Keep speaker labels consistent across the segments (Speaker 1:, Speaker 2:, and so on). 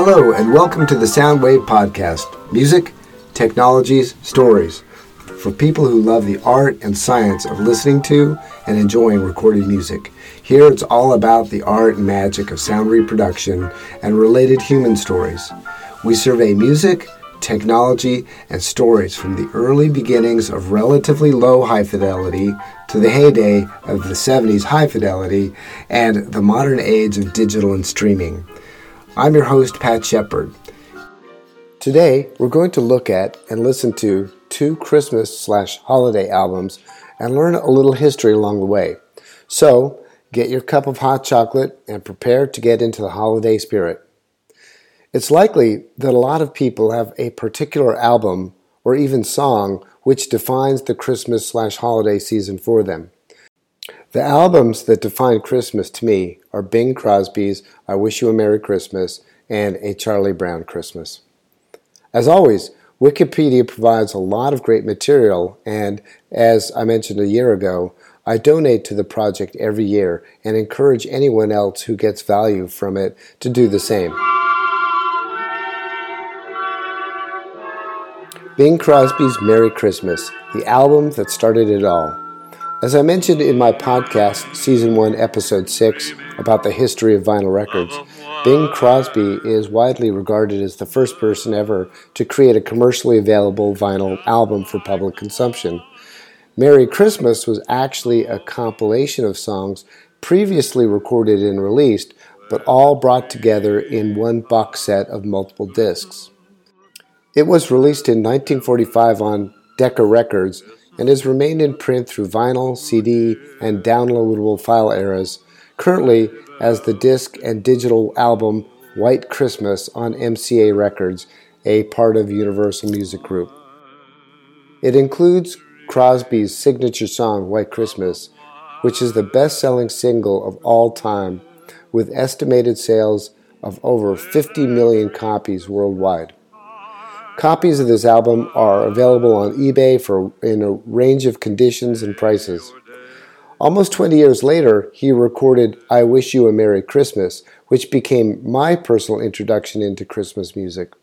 Speaker 1: Hello, and welcome to the Soundwave Podcast music, technologies, stories for people who love the art and science of listening to and enjoying recorded music. Here it's all about the art and magic of sound reproduction and related human stories. We survey music, technology, and stories from the early beginnings of relatively low high fidelity to the heyday of the 70s high fidelity and the modern age of digital and streaming. I'm your host, Pat Shepard. Today, we're going to look at and listen to two Christmas slash holiday albums and learn a little history along the way. So, get your cup of hot chocolate and prepare to get into the holiday spirit. It's likely that a lot of people have a particular album or even song which defines the Christmas slash holiday season for them. The albums that define Christmas to me are Bing Crosby's I Wish You a Merry Christmas and A Charlie Brown Christmas. As always, Wikipedia provides a lot of great material, and as I mentioned a year ago, I donate to the project every year and encourage anyone else who gets value from it to do the same. Bing Crosby's Merry Christmas, the album that started it all. As I mentioned in my podcast, Season 1, Episode 6, about the history of vinyl records, Bing Crosby is widely regarded as the first person ever to create a commercially available vinyl album for public consumption. Merry Christmas was actually a compilation of songs previously recorded and released, but all brought together in one box set of multiple discs. It was released in 1945 on Decca Records and has remained in print through vinyl, CD, and downloadable file eras, currently as the disc and digital album White Christmas on MCA Records, a part of Universal Music Group. It includes Crosby's signature song White Christmas, which is the best selling single of all time, with estimated sales of over 50 million copies worldwide. Copies of this album are available on eBay for in a range of conditions and prices. Almost 20 years later, he recorded I Wish You a Merry Christmas, which became my personal introduction into Christmas music.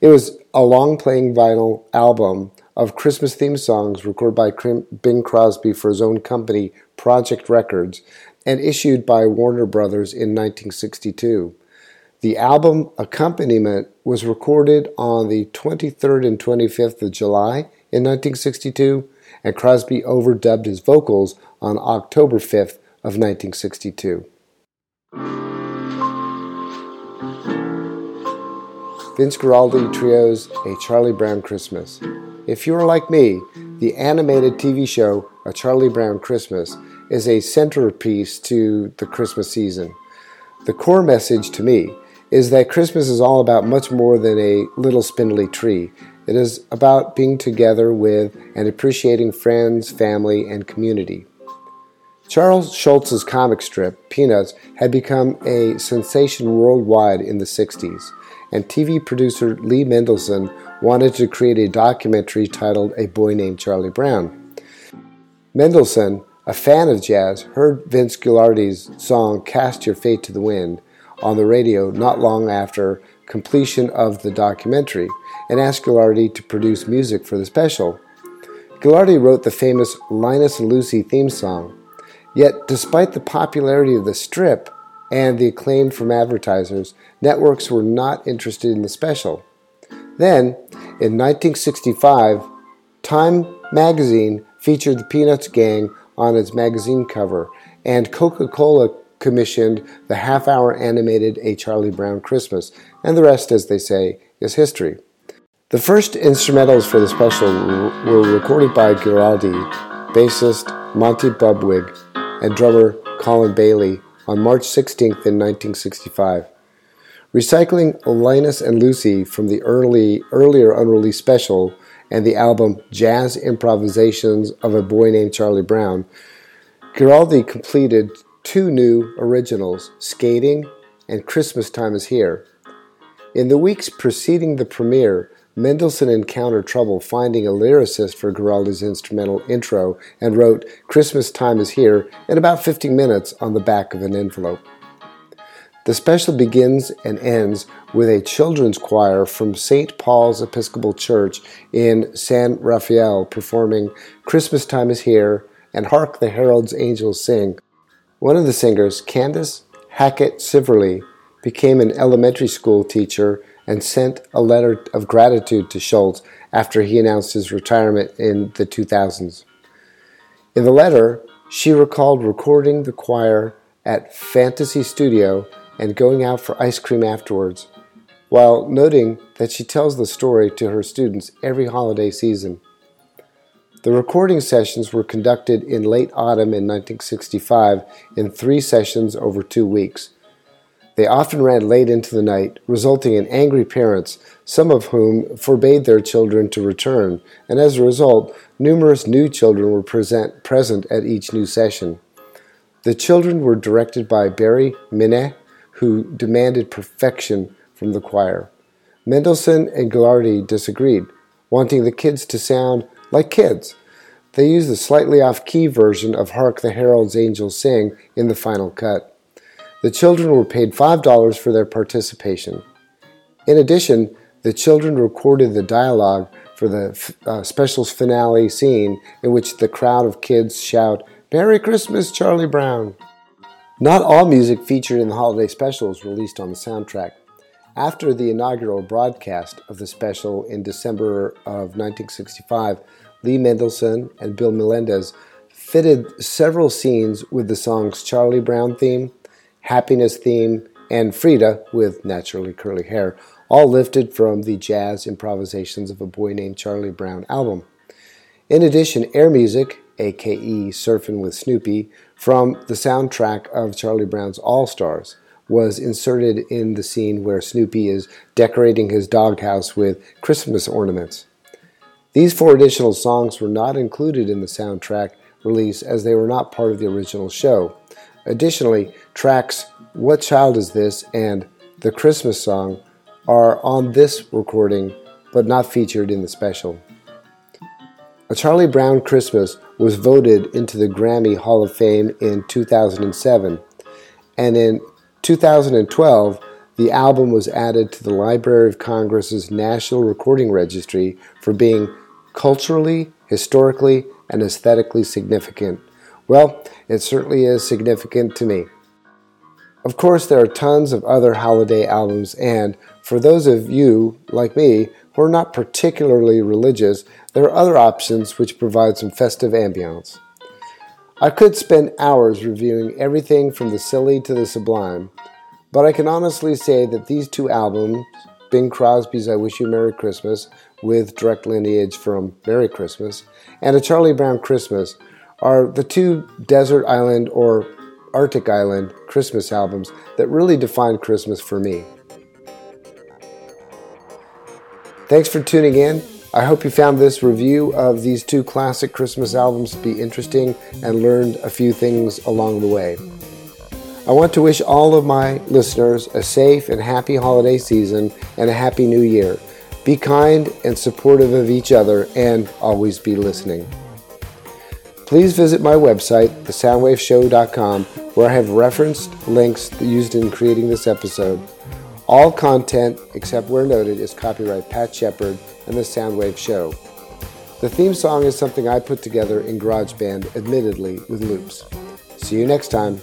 Speaker 1: It was a long playing vinyl album of Christmas theme songs recorded by Bing Crosby for his own company, Project Records, and issued by Warner Brothers in 1962. The album accompaniment was recorded on the 23rd and 25th of July in 1962, and Crosby overdubbed his vocals on October 5th of 1962. Vince Guaraldi Trio's A Charlie Brown Christmas. If you're like me, the animated TV show A Charlie Brown Christmas is a centerpiece to the Christmas season. The core message to me is that Christmas is all about much more than a little spindly tree. It is about being together with and appreciating friends, family, and community. Charles Schulz's comic strip, Peanuts, had become a sensation worldwide in the 60s, and TV producer Lee Mendelson wanted to create a documentary titled A Boy Named Charlie Brown. Mendelson, a fan of jazz, heard Vince Guaraldi's song Cast Your Fate to the Wind on the radio not long after completion of the documentary and asked Guaraldi to produce music for the special. Guaraldi wrote the famous Linus and Lucy theme song. Yet, despite the popularity of the strip and the acclaim from advertisers, networks were not interested in the special. Then, in 1965, Time magazine featured the Peanuts gang on its magazine cover, and Coca Cola commissioned the half hour animated A Charlie Brown Christmas, and the rest, as they say, is history. The first instrumentals for the special were recorded by Guaraldi, bassist Monty Budwig, and drummer Colin Bailey on March 16th in 1965. Recycling Linus and Lucy from the early, earlier unreleased special and the album Jazz Improvisations of a Boy Named Charlie Brown, Guaraldi completed two new originals, Skating and Christmas Time is Here. In the weeks preceding the premiere, Mendelson encountered trouble finding a lyricist for Guaraldi's instrumental intro and wrote Christmas Time is Here in about 15 minutes on the back of an envelope. The special begins and ends with a children's choir from St. Paul's Episcopal Church in San Rafael performing Christmas Time is Here and Hark the Herald's Angels Sing. One of the singers, Candace Hackett Shively, became an elementary school teacher and sent a letter of gratitude to Schulz after he announced his retirement in the 2000s. In the letter, she recalled recording the choir at Fantasy Studio and going out for ice cream afterwards, while noting that she tells the story to her students every holiday season. The recording sessions were conducted in late autumn in 1965 in three sessions over two weeks. They often ran late into the night, resulting in angry parents, some of whom forbade their children to return, and as a result, numerous new children were present, present at each new session. The children were directed by Barry Mineah, who demanded perfection from the choir. Mendelson and Guaraldi disagreed, wanting the kids to sound like kids. They used the slightly off key version of Hark the Herald's Angels Sing in the final cut. The children were paid $5 for their participation. In addition, the children recorded the dialogue for the uh, specials finale scene in which the crowd of kids shout, Merry Christmas, Charlie Brown! Not all music featured in the holiday special was released on the soundtrack. After the inaugural broadcast of the special in December of 1965, Lee Mendelson and Bill Melendez fitted several scenes with the song's Charlie Brown theme, Happiness theme, and Frieda with naturally curly hair, all lifted from the jazz improvisations of a boy named Charlie Brown album. In addition, air music, aka Surfin' with Snoopy, from the soundtrack of Charlie Brown's All Stars was inserted in the scene where Snoopy is decorating his doghouse with Christmas ornaments. These four additional songs were not included in the soundtrack release as they were not part of the original show. Additionally, tracks What Child Is This and The Christmas Song are on this recording but not featured in the special. A Charlie Brown Christmas was voted into the Grammy Hall of Fame in 2007, and in 2012, the album was added to the Library of Congress's National Recording Registry for being culturally, historically, and aesthetically significant. Well, it certainly is significant to me. Of course, there are tons of other holiday albums, and for those of you, like me, who are not particularly religious, there are other options which provide some festive ambiance. I could spend hours reviewing everything from the silly to the sublime, but I can honestly say that these two albums, Bing Crosby's I Wish You Merry Christmas, with direct lineage from Merry Christmas, and A Charlie Brown Christmas, are the two desert island or Arctic island Christmas albums that really define Christmas for me. Thanks for tuning in. I hope you found this review of these two classic Christmas albums to be interesting and learned a few things along the way. I want to wish all of my listeners a safe and happy holiday season and a happy new year. Be kind and supportive of each other and always be listening. Please visit my website, thesoundwaveshow.com, where I have referenced links used in creating this episode. All content, except where noted, is copyright Pat Shepard and the Soundwave Show. The theme song is something I put together in GarageBand, admittedly with loops. See you next time.